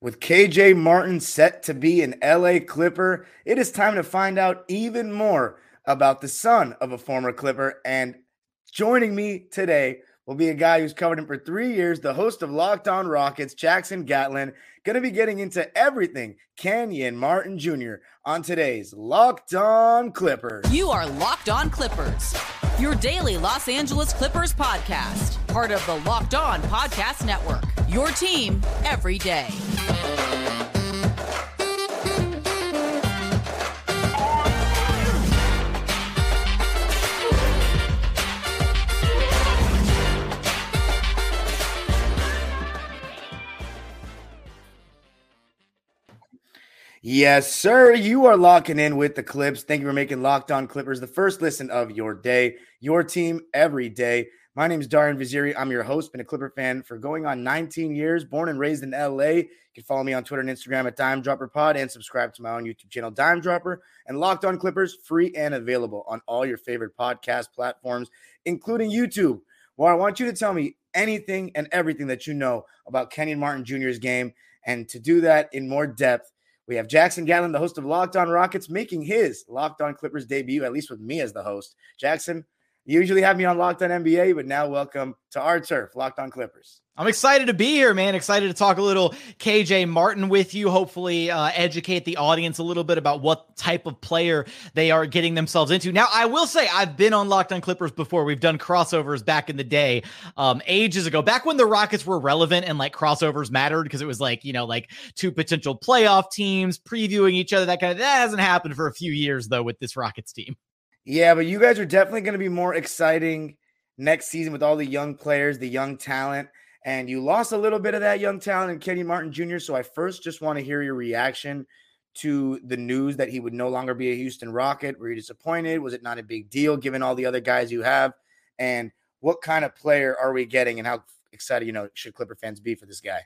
With KJ Martin set to be an LA Clipper, it is time to find out even more about the son of a former Clipper. And joining me today will be a guy who's covered him for three years, the host of Locked On Rockets, Jackson Gatlin. Going to be getting into everything Kenyon Martin Jr. on today's Locked On Clippers. You are Locked On Clippers, your daily Los Angeles Clippers podcast, part of the Locked On Podcast Network. Your team every day. Yes, sir. You are locking in with the Clips. Thank you for making Locked On Clippers the first listen of your day, your team every day. My name is Darian Vaziri. I'm your host, been a Clipper fan for going on 19 years, born and raised in LA. You can follow me on Twitter and Instagram at Dime Dropper Pod and subscribe to my own YouTube channel, Dime Dropper, and Locked On Clippers, free and available on all your favorite podcast platforms, including YouTube. Well, I want you to tell me anything and everything that you know about Kenyon Martin Jr.'s game. And to do that in more depth, we have Jackson Gatlin, the host of Locked On Rockets, making his Locked On Clippers debut, at least with me as the host. Jackson, you usually have me on Locked On NBA, but now welcome to our turf, Locked On Clippers. I'm excited to be here, man. Excited to talk a little KJ Martin with you. Hopefully, uh, educate the audience a little bit about what type of player they are getting themselves into. Now, I will say I've been on Locked On Clippers before. We've done crossovers back in the day, um, ages ago, back when the Rockets were relevant and like crossovers mattered because it was like you know like two potential playoff teams previewing each other. That kind of that hasn't happened for a few years though with this Rockets team. Yeah, but you guys are definitely going to be more exciting next season with all the young players, the young talent and you lost a little bit of that young talent in Kenyon Martin Jr. So I first just want to hear your reaction to the news that he would no longer be a Houston Rocket. Were you disappointed? Was it not a big deal given all the other guys you have? And what kind of player are we getting and how excited, you know, should Clipper fans be for this guy?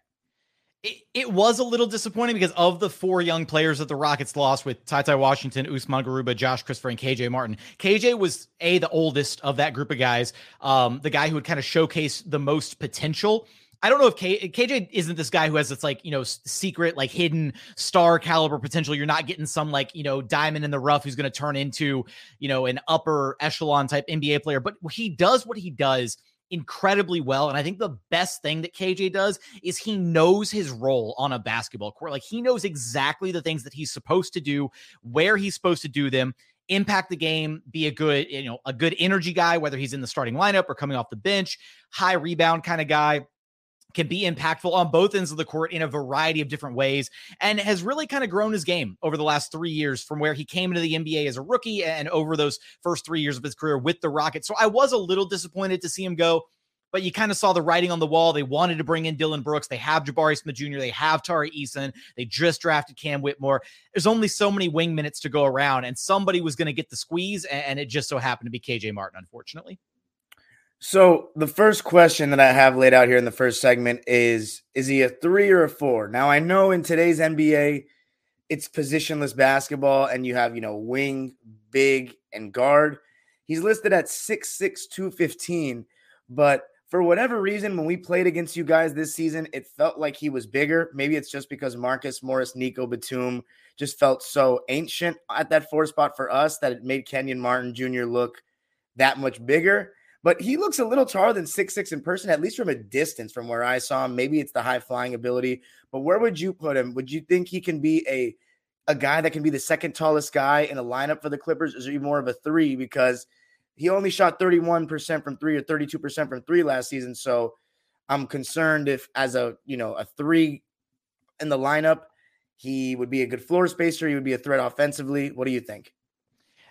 It, it was a little disappointing because of the four young players that the Rockets lost with TyTy Washington, Usman Garuba, Josh Christopher, and KJ Martin. KJ was a the oldest of that group of guys, um, the guy who would kind of showcase the most potential. I don't know if K, KJ isn't this guy who has this like you know secret like hidden star caliber potential. You're not getting some like you know diamond in the rough who's going to turn into you know an upper echelon type NBA player, but he does what he does incredibly well. And I think the best thing that KJ does is he knows his role on a basketball court. Like he knows exactly the things that he's supposed to do, where he's supposed to do them impact the game, be a good, you know, a good energy guy, whether he's in the starting lineup or coming off the bench, high rebound kind of guy can be impactful on both ends of the court in a variety of different ways and has really kind of grown his game over the last three years from where he came into the NBA as a rookie and over those first three years of his career with the Rockets. So I was a little disappointed to see him go, but you kind of saw the writing on the wall. They wanted to bring in Dillon Brooks. They have Jabari Smith Jr., they have Tari Eason, they just drafted Cam Whitmore. There's only so many wing minutes to go around, and somebody was going to get the squeeze, and it just so happened to be KJ Martin, unfortunately. So the first question that I have laid out here in the first segment is is he a 3 or a 4? Now I know in today's NBA it's positionless basketball and you have, you know, wing, big and guard. He's listed at six six two fifteen, but for whatever reason when we played against you guys this season, it felt like he was bigger. Maybe it's just because Marcus Morris, Nico Batum just felt so ancient at that four spot for us that it made Kenyon Martin Jr. look that much bigger but he looks a little taller than six six in person, at least from a distance from where I saw him. Maybe it's the high flying ability, but where would you put him? Would you think he can be a a guy that can be the second tallest guy in a lineup for the Clippers? Is he more of a three because he only shot 31% from three or 32% from three last season? So I'm concerned if as a you know a three in the lineup, he would be a good floor spacer, he would be a threat offensively. What do you think?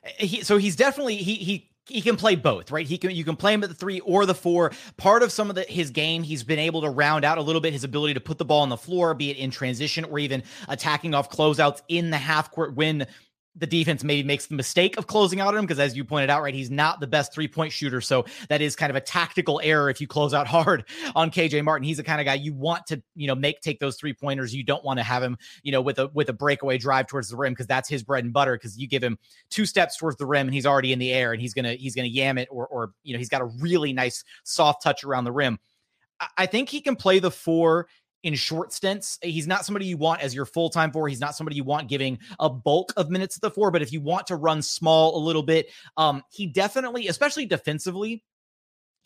Eh, eh, he, so he's definitely he he he can play both, right? He can you can play him at the three or the four. Part of some of the, his game, he's been able to round out a little bit his ability to put the ball on the floor, be it in transition or even attacking off closeouts in the half court when the defense maybe makes the mistake of closing out on him because as you pointed out right he's not the best three point shooter. So that is kind of a tactical error if you close out hard on KJ Martin. He's the kind of guy you want to you know make take those three pointers you don't want to have him you know with a with a breakaway drive towards the rim because that's his bread and butter because you give him two steps towards the rim and he's already in the air and he's gonna he's gonna yam it or or you know he's got a really nice soft touch around the rim. I think he can play the four in short stints. He's not somebody you want as your full time four. He's not somebody you want giving a bulk of minutes at the four. But if you want to run small a little bit, um, he definitely, especially defensively,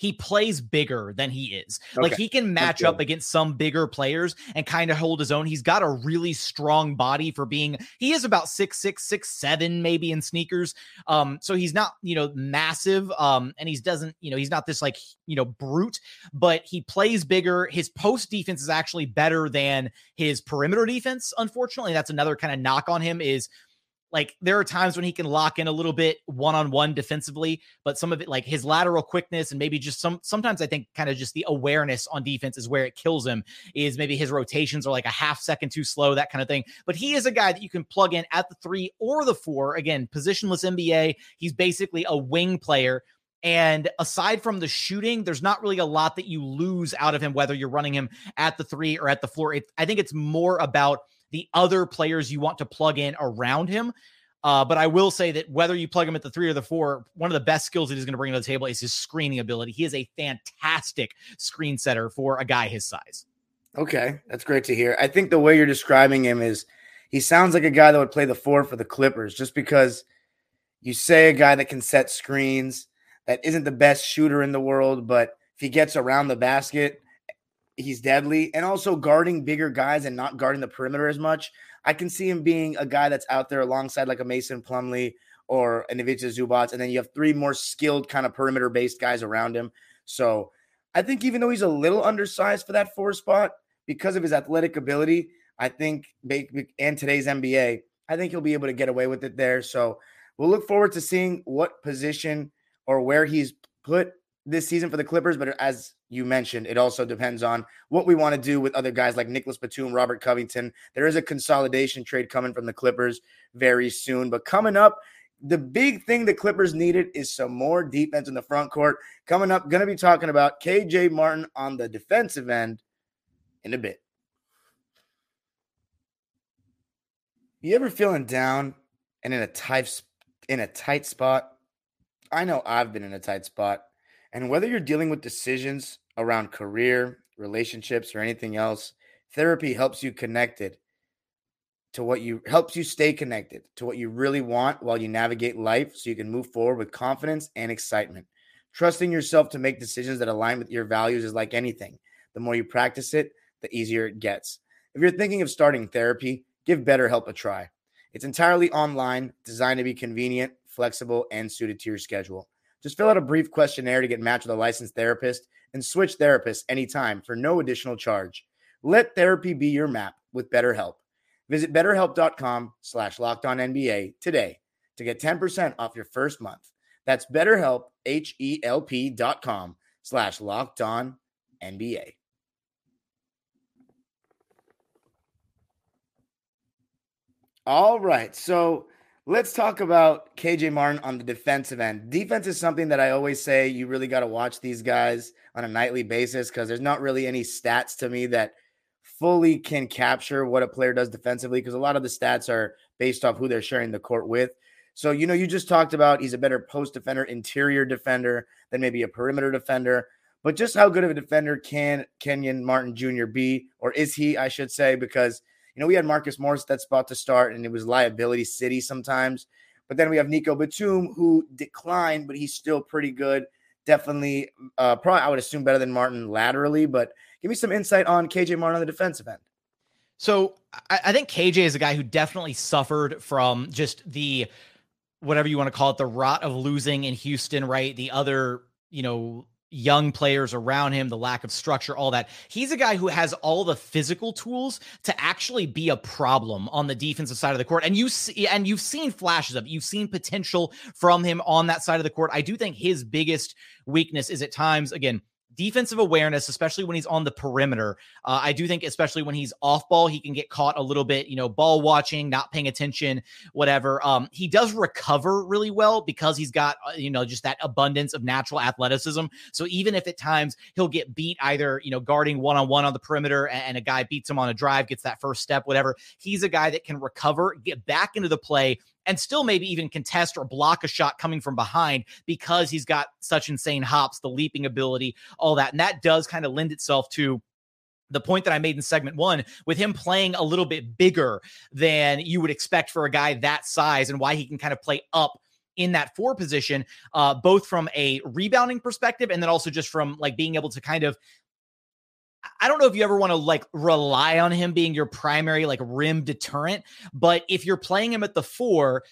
he plays bigger than he is. Okay. Like he can match up against some bigger players and kind of hold his own. He's got a really strong body for being he is about six six, six seven, maybe in sneakers. Um, so he's not, you know, massive. Um, and he's doesn't, you know, he's not this like you know, brute, but he plays bigger. His post defense is actually better than his perimeter defense. Unfortunately, that's another kind of knock on him is like there are times when he can lock in a little bit one on one defensively, but some of it, like his lateral quickness and maybe just some, sometimes I think kind of just the awareness on defense is where it kills him. Is maybe his rotations are like a half second too slow, that kind of thing. But he is a guy that you can plug in at the three or the four. Again, positionless NBA. He's basically a wing player. And aside from the shooting, there's not really a lot that you lose out of him, whether you're running him at the three or at the floor. It, I think it's more about the other players you want to plug in around him. Uh, but I will say that whether you plug him at the three or the four, one of the best skills that he's going to bring to the table is his screening ability. He is a fantastic screen setter for a guy his size. Okay, that's great to hear. I think the way you're describing him is he sounds like a guy that would play the four for the Clippers just because you say a guy that can set screens, that isn't the best shooter in the world, but if he gets around the basket, he's deadly. And also guarding bigger guys and not guarding the perimeter as much. I can see him being a guy that's out there alongside like a Mason Plumlee or an Ivica Zubac. And then you have three more skilled kind of perimeter based guys around him. So I think even though he's a little undersized for that four spot, because of his athletic ability, I think, and today's NBA, I think he'll be able to get away with it there. So we'll look forward to seeing what position or where he's put this season for the Clippers, but as you mentioned, it also depends on what we want to do with other guys like Nicholas Batum, Robert Covington. There is a consolidation trade coming from the Clippers very soon. But coming up, the big thing the Clippers needed is some more defense in the front court. Coming up, going to be talking about KJ Martin on the defensive end in a bit. You ever feeling down and in a tight in a tight spot? I know I've been in a tight spot. And whether you're dealing with decisions around career, relationships, or anything else, therapy helps you connected to what you helps you stay connected to what you really want while you navigate life so you can move forward with confidence and excitement. Trusting yourself to make decisions that align with your values is like anything. The more you practice it, the easier it gets. If you're thinking of starting therapy, give BetterHelp a try. It's entirely online, designed to be convenient, flexible, and suited to your schedule. Just fill out a brief questionnaire to get matched with a licensed therapist and switch therapists anytime for no additional charge. Let therapy be your map with BetterHelp. Visit betterhelp.com slash locked on NBA today to get 10% off your first month. That's betterhelp, H-E-L-P dot com slash locked on NBA. All right. So Let's talk about KJ Martin on the defensive end. Defense is something that I always say you really got to watch these guys on a nightly basis because there's not really any stats to me that fully can capture what a player does defensively because a lot of the stats are based off who they're sharing the court with. So, you know, you just talked about he's a better post defender, interior defender than maybe a perimeter defender. But just how good of a defender can Kenyon Martin Jr. be, or is he, I should say, because you know, we had Marcus Morris that's about to start, and it was liability city sometimes. But then we have Nico Batum, who declined, but he's still pretty good. Definitely, uh, probably I would assume better than Martin laterally. But give me some insight on KJ Martin on the defensive end. So I, I think KJ is a guy who definitely suffered from just the whatever you want to call it, the rot of losing in Houston, right? The other, you know, young players around him, the lack of structure, all that. He's a guy who has all the physical tools to actually be a problem on the defensive side of the court. And you see, and you've seen flashes of it. You've seen potential from him on that side of the court. I do think his biggest weakness is at times, again, defensive awareness, especially when he's on the perimeter. Uh, I do think, especially when he's off ball, he can get caught a little bit, you know, ball watching, not paying attention, whatever. Um, he does recover really well because he's got, uh, you know, just that abundance of natural athleticism. So even if at times he'll get beat either, you know, guarding one on one on the perimeter and, and a guy beats him on a drive, gets that first step, whatever, he's a guy that can recover, get back into the play and still maybe even contest or block a shot coming from behind because he's got such insane hops, the leaping ability, all that. And that does kind of lend itself to the point that I made in segment one with him playing a little bit bigger than you would expect for a guy that size and why he can kind of play up in that four position, uh, both from a rebounding perspective and then also just from like being able to kind of I don't know if you ever want to like rely on him being your primary like rim deterrent, but if you're playing him at the four,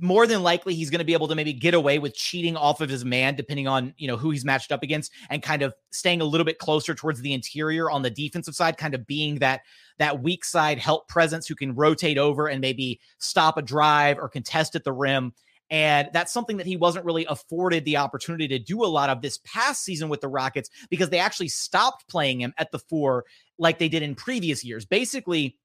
more than likely he's going to be able to maybe get away with cheating off of his man depending on you know who he's matched up against and kind of staying a little bit closer towards the interior on the defensive side kind of being that that weak side help presence who can rotate over and maybe stop a drive or contest at the rim and that's something that he wasn't really afforded the opportunity to do a lot of this past season with the Rockets because they actually stopped playing him at the four like they did in previous years. Basically,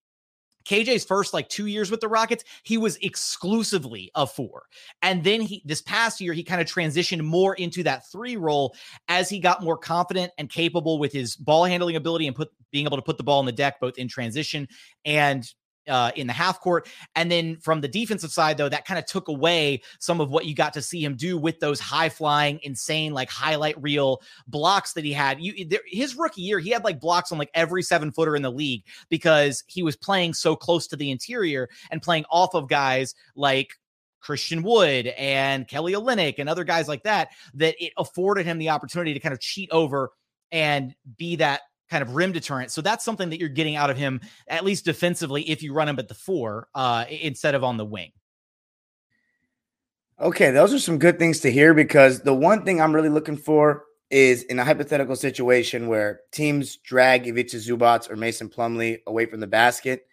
KJ's first like two years with the Rockets, he was exclusively a four. And then he this past year, he kind of transitioned more into that three role as he got more confident and capable with his ball handling ability and put being able to put the ball in the deck both in transition and uh, in the half court. And then from the defensive side, though, that kind of took away some of what you got to see him do with those high flying, insane, like highlight reel blocks that he had. You, there, his rookie year, he had like blocks on like every seven footer in the league because he was playing so close to the interior and playing off of guys like Christian Wood and Kelly Olynyk and other guys like that, that it afforded him the opportunity to kind of cheat over and be that kind of rim deterrent. So that's something that you're getting out of him, at least defensively, if you run him at the four uh, instead of on the wing. Okay, those are some good things to hear because the one thing I'm really looking for is in a hypothetical situation where teams drag Ivica Zubac or Mason Plumlee away from the basket,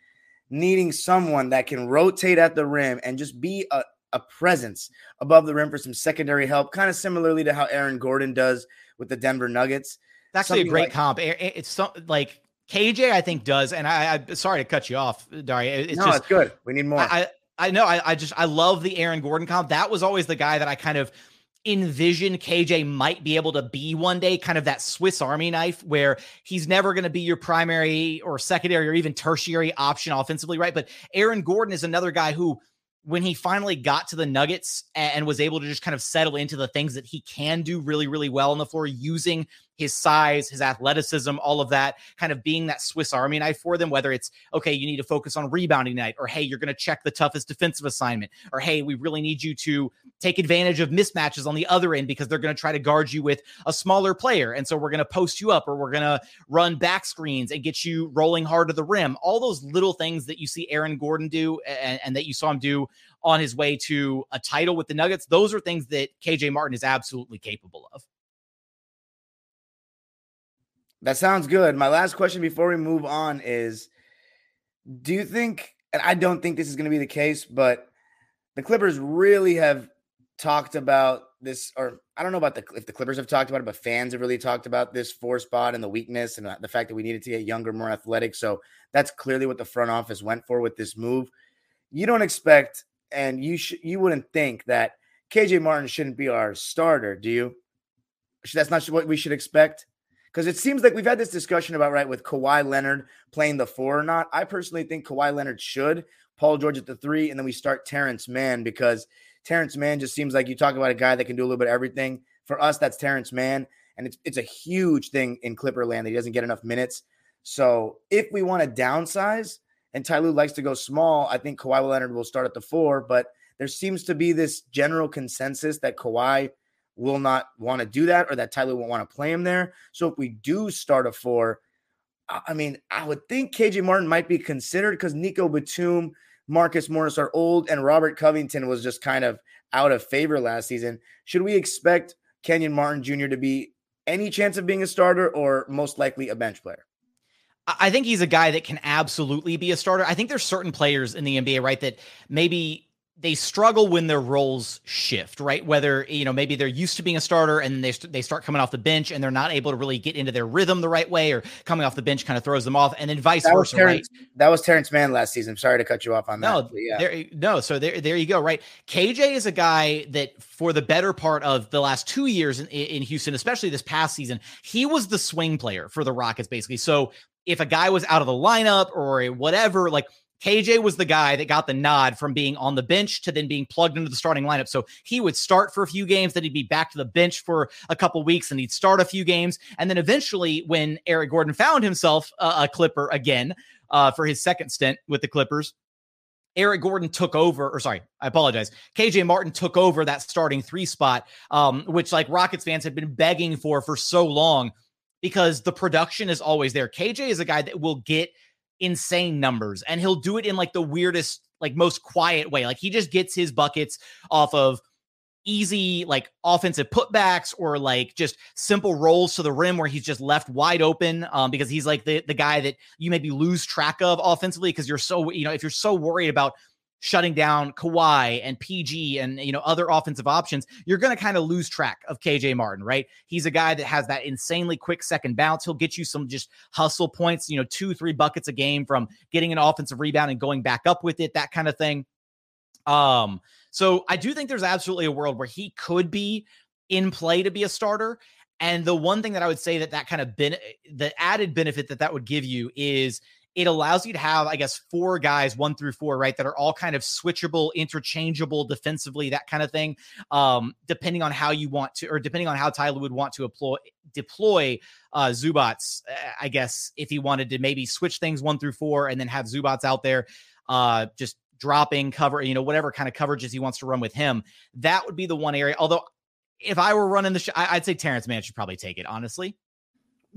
needing someone that can rotate at the rim and just be a, a presence above the rim for some secondary help, kind of similarly to how Aaron Gordon does with the Denver Nuggets. It's actually a great like, comp. It's so, like KJ, I think does, and I, I sorry to cut you off, Darian. It's no, just it's good. We need more. I, I know. I, I just I love the Aaron Gordon comp. That was always the guy that I kind of envision KJ might be able to be one day, kind of that Swiss Army knife where he's never going to be your primary or secondary or even tertiary option offensively, right? But Aaron Gordon is another guy who when he finally got to the Nuggets and was able to just kind of settle into the things that he can do really, really well on the floor using his size, his athleticism, all of that kind of being that Swiss Army knife for them, whether it's, okay, you need to focus on rebounding night, or hey, you're going to check the toughest defensive assignment, or hey, we really need you to take advantage of mismatches on the other end because they're going to try to guard you with a smaller player. And so we're going to post you up, or we're going to run back screens and get you rolling hard to the rim. All those little things that you see Aaron Gordon do and, and that you saw him do on his way to a title with the Nuggets, those are things that KJ Martin is absolutely capable of. That sounds good. My last question before we move on is do you think and I don't think this is going to be the case, but the Clippers really have talked about this or I don't know about the if the Clippers have talked about it, but fans have really talked about this four spot and the weakness and the fact that we needed to get younger, more athletic. So that's clearly what the front office went for with this move. You don't expect and you should you wouldn't think that KJ Martin shouldn't be our starter, do you? That's not what we should expect. Because it seems like we've had this discussion about right with Kawhi Leonard playing the four or not. I personally think Kawhi Leonard should, Paul George at the three, and then we start Terrence Mann because Terrence Mann just seems like you talk about a guy that can do a little bit of everything. For us, that's Terrence Mann, and it's it's a huge thing in Clipperland that he doesn't get enough minutes. So if we want to downsize, and Ty Lue likes to go small, I think Kawhi Leonard will start at the four. But there seems to be this general consensus that Kawhi will not want to do that or that Ty Lue won't want to play him there. So if we do start a four, I mean, I would think KJ Martin might be considered because Nico Batum, Marcus Morris are old, and Robert Covington was just kind of out of favor last season. Should we expect Kenyon Martin Jr. to be any chance of being a starter or most likely a bench player? I think he's a guy that can absolutely be a starter. I think there's certain players in the NBA, right, that maybe they struggle when their roles shift, right? Whether you know maybe they're used to being a starter and they they start coming off the bench and they're not able to really get into their rhythm the right way, or coming off the bench kind of throws them off, and then vice that versa, Terrence, right? That was Terrence Mann last season. Sorry to cut you off on that. No, yeah. there, no. So there, there you go. Right, KJ is a guy that for the better part of the last two years in, in Houston, especially this past season, he was the swing player for the Rockets, basically. So if a guy was out of the lineup or whatever, like KJ was the guy that got the nod from being on the bench to then being plugged into the starting lineup. So he would start for a few games, then he'd be back to the bench for a couple weeks, and he'd start a few games. And then eventually, when Eric Gordon found himself a, a Clipper again uh, for his second stint with the Clippers, Eric Gordon took over, or sorry, I apologize. KJ Martin took over that starting three spot, um, which like Rockets fans had been begging for for so long because the production is always there. KJ is a guy that will get insane numbers and he'll do it in like the weirdest, like most quiet way. Like he just gets his buckets off of easy like offensive putbacks or like just simple rolls to the rim where he's just left wide open um, because he's like the, the guy that you maybe lose track of offensively because you're so you know if you're so worried about shutting down Kawhi and PG and you know other offensive options, you're going to kind of lose track of KJ Martin, right? He's a guy that has that insanely quick second bounce. He'll get you some just hustle points, you know, two, three buckets a game from getting an offensive rebound and going back up with it, that kind of thing. Um, so I do think there's absolutely a world where he could be in play to be a starter. And the one thing that I would say that that kind of ben- the added benefit that that would give you is it allows you to have, I guess, four guys, one through four, right, that are all kind of switchable, interchangeable defensively, that kind of thing. Um, depending on how you want to, or depending on how Ty Lue would want to deploy deploy uh, Zubac, uh, I guess, if he wanted to maybe switch things one through four and then have Zubac out there, uh, just dropping cover, you know, whatever kind of coverages he wants to run with him. That would be the one area. Although, if I were running the show, I'd say Terrence Mann should probably take it, honestly.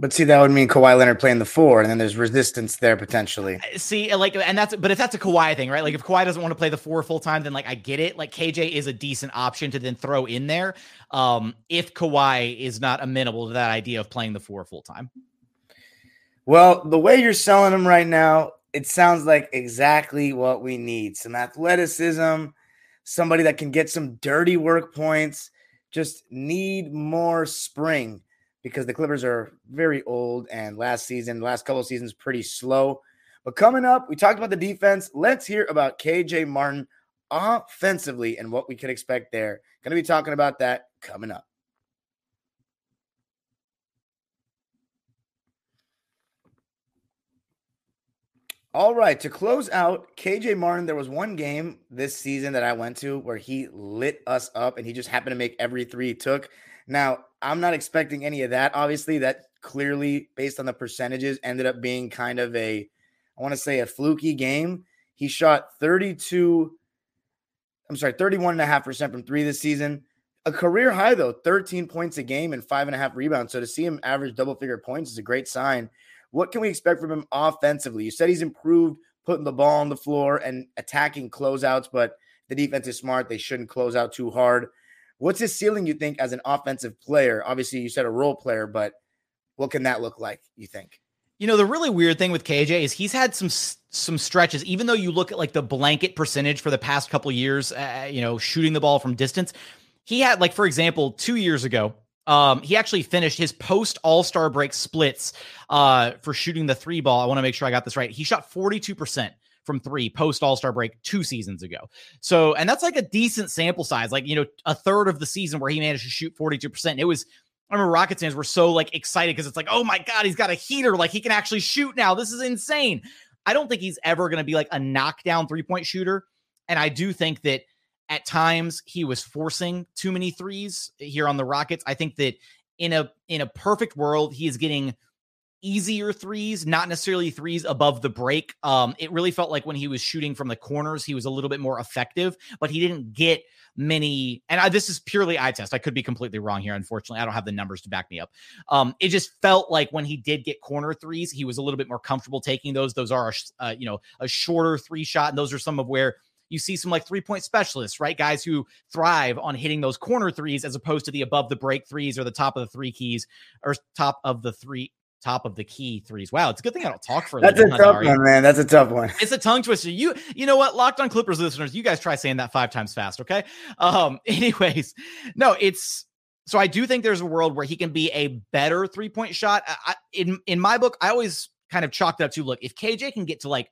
But see, that would mean Kawhi Leonard playing the four, and then there's resistance there potentially. See, like, and that's, but if that's a Kawhi thing, right? Like, if Kawhi doesn't want to play the four full time, then like I get it. Like, KJ is a decent option to then throw in there. Um, if Kawhi is not amenable to that idea of playing the four full time. Well, the way you're selling him right now, it sounds like exactly what we need some athleticism, somebody that can get some dirty work points, just need more spring because the Clippers are very old and last season, last couple seasons, pretty slow. But coming up, we talked about the defense. Let's hear about KJ Martin offensively and what we can expect there. Going to be talking about that coming up. All right, to close out KJ Martin, there was one game this season that I went to where he lit us up and he just happened to make every three he took. Now, I'm not expecting any of that. Obviously, that clearly, based on the percentages, ended up being kind of a, I want to say, a fluky game. He shot 32, I'm sorry, 31.5% from three this season. A career high, though, 13 points a game and five and a half rebounds. So to see him average double figure points is a great sign. What can we expect from him offensively? You said he's improved putting the ball on the floor and attacking closeouts, but the defense is smart. They shouldn't close out too hard. What's his ceiling, you think, as an offensive player? Obviously, you said a role player, but what can that look like, you think? You know, the really weird thing with KJ is he's had some some stretches, even though you look at like the blanket percentage for the past couple years, uh, you know, shooting the ball from distance. He had like, for example, two years ago, um, he actually finished his post All Star break splits uh, for shooting the three ball. I want to make sure I got this right. He shot 42% from three post All Star break two seasons ago. So, and that's like a decent sample size, like, you know, a third of the season where he managed to shoot 42%. It was, I remember Rockets fans were so like excited because it's like, oh my God, he's got a heater. Like he can actually shoot now. This is insane. I don't think he's ever going to be like a knockdown three point shooter. And I do think that at times he was forcing too many threes here on the Rockets. I think that in a in a perfect world, he is getting easier threes, not necessarily threes above the break. Um, it really felt like when he was shooting from the corners, he was a little bit more effective, but he didn't get many. And I, this is purely eye test. I could be completely wrong here. Unfortunately, I don't have the numbers to back me up. Um, it just felt like when he did get corner threes, he was a little bit more comfortable taking those. Those are, uh, you know, a shorter three shot, and those are some of where you see some like three point specialists, right? Guys who thrive on hitting those corner threes as opposed to the above the break threes or the top of the three keys or top of the three top of the key threes. Wow, it's a good thing I don't talk for a That's a tough one, man. That's a tough one. It's a tongue twister. You you know what? Locked on Clippers listeners, you guys try saying that five times fast, okay? Um, anyways, no, it's so I do think there's a world where he can be a better three point shot. I, in in my book, I always kind of chalked it up to look if KJ can get to like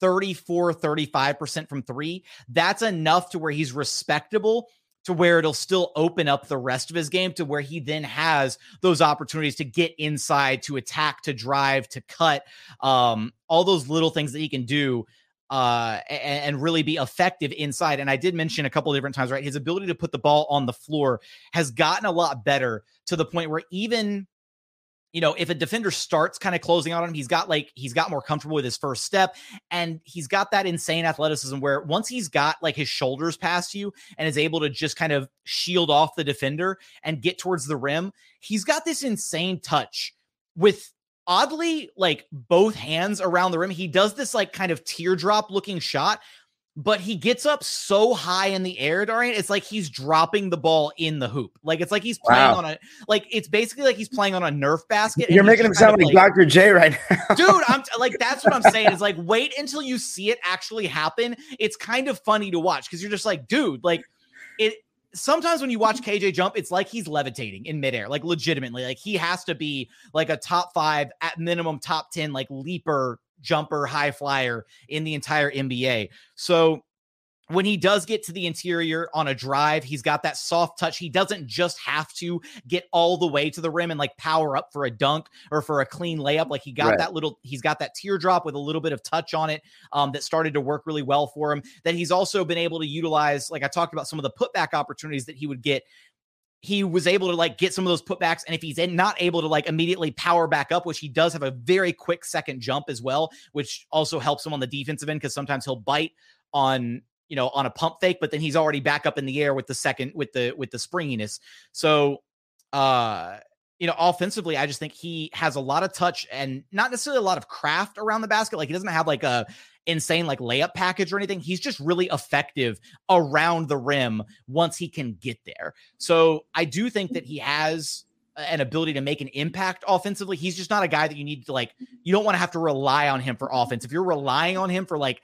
34, 35% from three, that's enough to where he's respectable to where it'll still open up the rest of his game to where he then has those opportunities to get inside, to attack, to drive, to cut, um, all those little things that he can do uh, and, and, really be effective inside. And I did mention a couple different times, right? His ability to put the ball on the floor has gotten a lot better to the point where even you know, if a defender starts kind of closing on him, he's got like he's got more comfortable with his first step and he's got that insane athleticism where once he's got like his shoulders past you and is able to just kind of shield off the defender and get towards the rim, he's got this insane touch with oddly like both hands around the rim. He does this like kind of teardrop looking shot but he gets up so high in the air, Darian. It's like he's dropping the ball in the hoop. Like it's like he's playing wow. on a like it's basically like he's playing on a Nerf basket. You're making him sound like, Dr. J right now, dude. I'm like that's what I'm saying. Is like wait until you see it actually happen. It's kind of funny to watch because you're just like, dude, like it. Sometimes when you watch KJ jump, it's like he's levitating in midair, like legitimately. Like he has to be like a top five, at minimum top ten, like leaper jumper, high flyer in the entire NBA. So when he does get to the interior on a drive, he's got that soft touch. He doesn't just have to get all the way to the rim and like power up for a dunk or for a clean layup. Like he got right. that little, he's got that teardrop with a little bit of touch on it um, that started to work really well for him. That he's also been able to utilize, like I talked about some of the putback opportunities that he would get he was able to like get some of those putbacks. And if he's not able to like immediately power back up, which he does have a very quick second jump as well, which also helps him on the defensive end because sometimes he'll bite on you know on a pump fake, but then he's already back up in the air with the second with the with the springiness. So uh you know, offensively, I just think he has a lot of touch and not necessarily a lot of craft around the basket. Like he doesn't have like a insane like layup package or anything. He's just really effective around the rim once he can get there. So I do think that he has an ability to make an impact offensively. He's just not a guy that you need to like, you don't want to have to rely on him for offense. If you're relying on him for like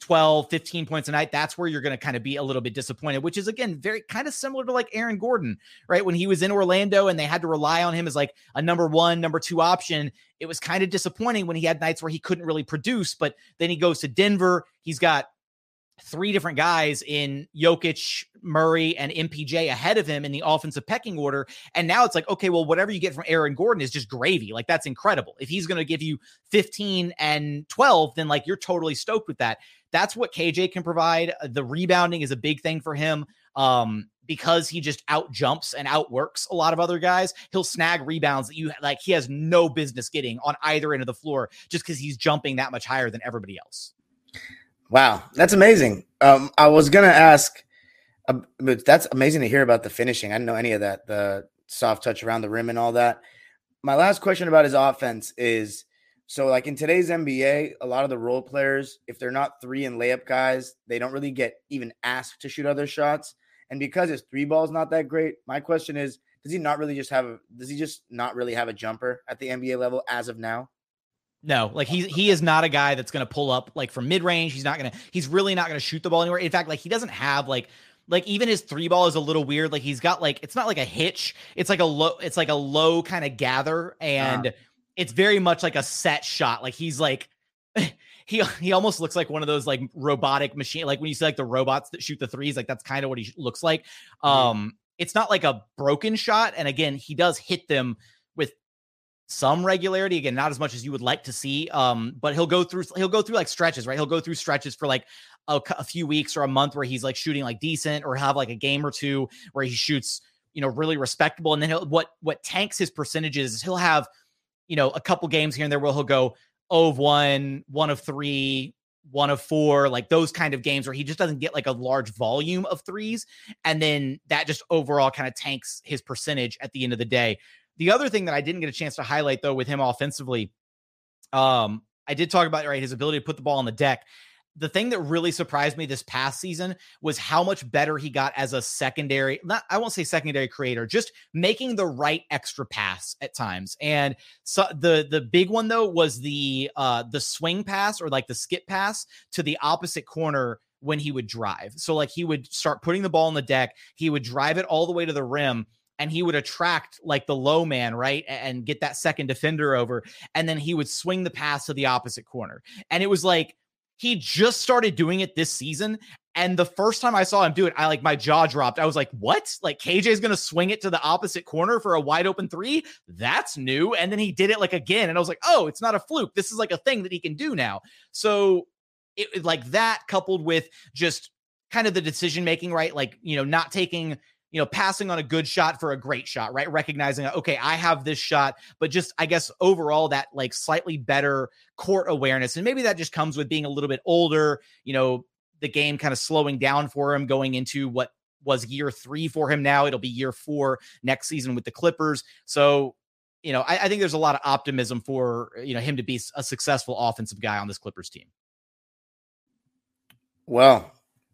12, 15 points a night, that's where you're going to kind of be a little bit disappointed, which is again very kind of similar to like Aaron Gordon, right? When he was in Orlando and they had to rely on him as like a number one, number two option, it was kind of disappointing when he had nights where he couldn't really produce. But then he goes to Denver, he's got three different guys in Jokic, Murray, and MPJ ahead of him in the offensive pecking order. And now it's like, okay, well, whatever you get from Aaron Gordon is just gravy. Like, that's incredible. If he's going to give you 15 and 12, then like you're totally stoked with that. That's what KJ can provide. Uh, the rebounding is a big thing for him. Um, because he just out jumps and outworks a lot of other guys, he'll snag rebounds that you like he has no business getting on either end of the floor just because he's jumping that much higher than everybody else. Wow, that's amazing. Um, I was gonna ask, uh, but that's amazing to hear about the finishing. I didn't know any of that, the soft touch around the rim and all that. My last question about his offense is so, like in today's NBA, a lot of the role players, if they're not three and layup guys, they don't really get even asked to shoot other shots. And because his three ball is not that great, my question is, does he not really just have a does he just not really have a jumper at the NBA level as of now? No, like he's he is not a guy that's going to pull up like from mid range. He's not going to. He's really not going to shoot the ball anywhere. In fact, like he doesn't have like like even his three ball is a little weird. Like he's got like it's not like a hitch. It's like a low. It's like a low kind of gather and. Uh-huh it's very much like a set shot. Like he's like he he almost looks like one of those like robotic machine like when you see like the robots that shoot the threes like that's kind of what he looks like um it's not like a broken shot and again he does hit them some regularity again not as much as you would like to see um but he'll go through he'll go through like stretches right he'll go through stretches for like a, a few weeks or a month where he's like shooting like decent or have like a game or two where he shoots you know really respectable and then he'll what what tanks his percentages is he'll have you know, a couple games here and there where he'll go oh of 1, 1 of 3, 1 of 4, like those kind of games where he just doesn't get like a large volume of threes. And then that just overall kind of tanks his percentage at the end of the day. The other thing that I didn't get a chance to highlight though with him offensively, um, I did talk about right his ability to put the ball on the deck. The thing that really surprised me this past season was how much better he got as a secondary not I won't say secondary creator just making the right extra pass at times. And so the the big one though was the uh the swing pass or like the skip pass to the opposite corner when he would drive. So like he would start putting the ball on the deck he would drive it all the way to the rim and he would attract like the low man, right? And get that second defender over. And then he would swing the pass to the opposite corner. And it was like he just started doing it this season. And the first time I saw him do it, I like my jaw dropped. I was like, what? Like KJ is going to swing it to the opposite corner for a wide open three? That's new. And then he did it like again. And I was like, oh, it's not a fluke. This is like a thing that he can do now. So it, like that coupled with just kind of the decision making, right? Like, you know, not taking, you know, passing on a good shot for a great shot, right? Recognizing, uh, okay, I have this shot, but just, I guess, overall, that like slightly better court awareness. And maybe that just comes with being a little bit older, you know, the game kind of slowing down for him going into what was year three for him now. It'll be year four next season with the Clippers. So, you know, I, I think there's a lot of optimism for, you know, him to be a successful offensive guy on this Clippers team. Well,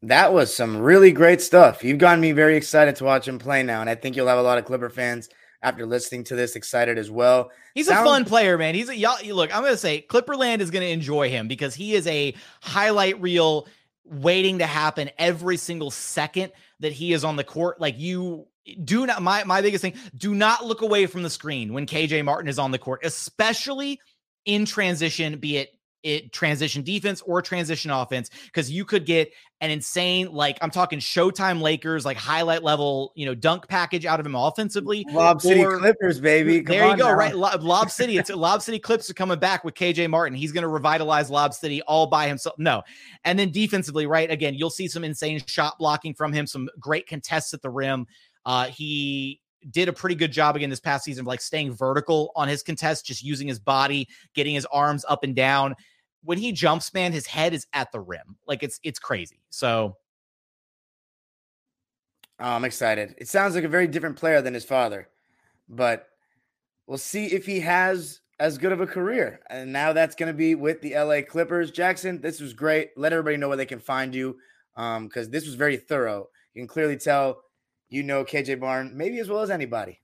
that was some really great stuff. You've gotten me very excited to watch him play now, and I think you'll have a lot of Clipper fans after listening to this excited as well. He's Sounds- a fun player, man. He's a y'all. Look, I'm gonna say Clipperland is gonna enjoy him because he is a highlight reel waiting to happen every single second that he is on the court. Like you do not my my biggest thing, do not look away from the screen when KJ Martin is on the court, especially in transition, be it it transition defense or transition offense because you could get an insane like I'm talking Showtime Lakers like highlight level you know dunk package out of him offensively. Lob City Clippers, baby. Come there you go. Now. Right, Lob City. It's Lob City Clips are coming back with KJ Martin. He's going to revitalize Lob City all by himself. No, and then defensively, right? Again, you'll see some insane shot blocking from him. Some great contests at the rim. Uh, he did a pretty good job again this past season of like staying vertical on his contest, just using his body, getting his arms up and down when he jumps, man, his head is at the rim. Like it's it's crazy. So oh, I'm excited. It sounds like a very different player than his father, but we'll see if he has as good of a career. And now that's going to be with the LA Clippers. Jackson, this was great. Let everybody know where they can find you because um, this was very thorough. You can clearly tell you know KJ Barn maybe as well as anybody.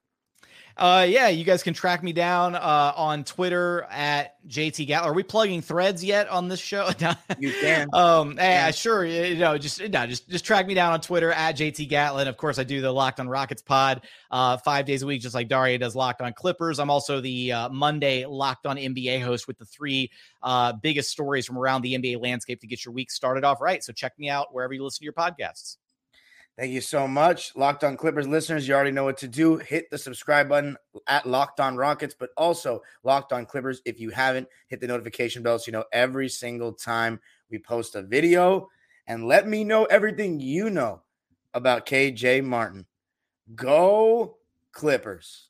Uh, yeah, you guys can track me down uh, on Twitter at JT Gatlin. Are we plugging threads yet on this show? you can. Um, hey, yeah. sure. You know, just no, just just track me down on Twitter at JT Gatlin. Of course, I do the Locked on Rockets pod uh, five days a week, just like Daria does Locked on Clippers. I'm also the uh, Monday Locked on NBA host with the three uh, biggest stories from around the NBA landscape to get your week started off right. So check me out wherever you listen to your podcasts. Thank you so much. Locked on Clippers listeners, you already know what to do. Hit the subscribe button at Locked on Rockets, but also Locked on Clippers. If you haven't, hit the notification bell so you know every single time we post a video. And let me know everything you know about KJ Martin. Go Clippers.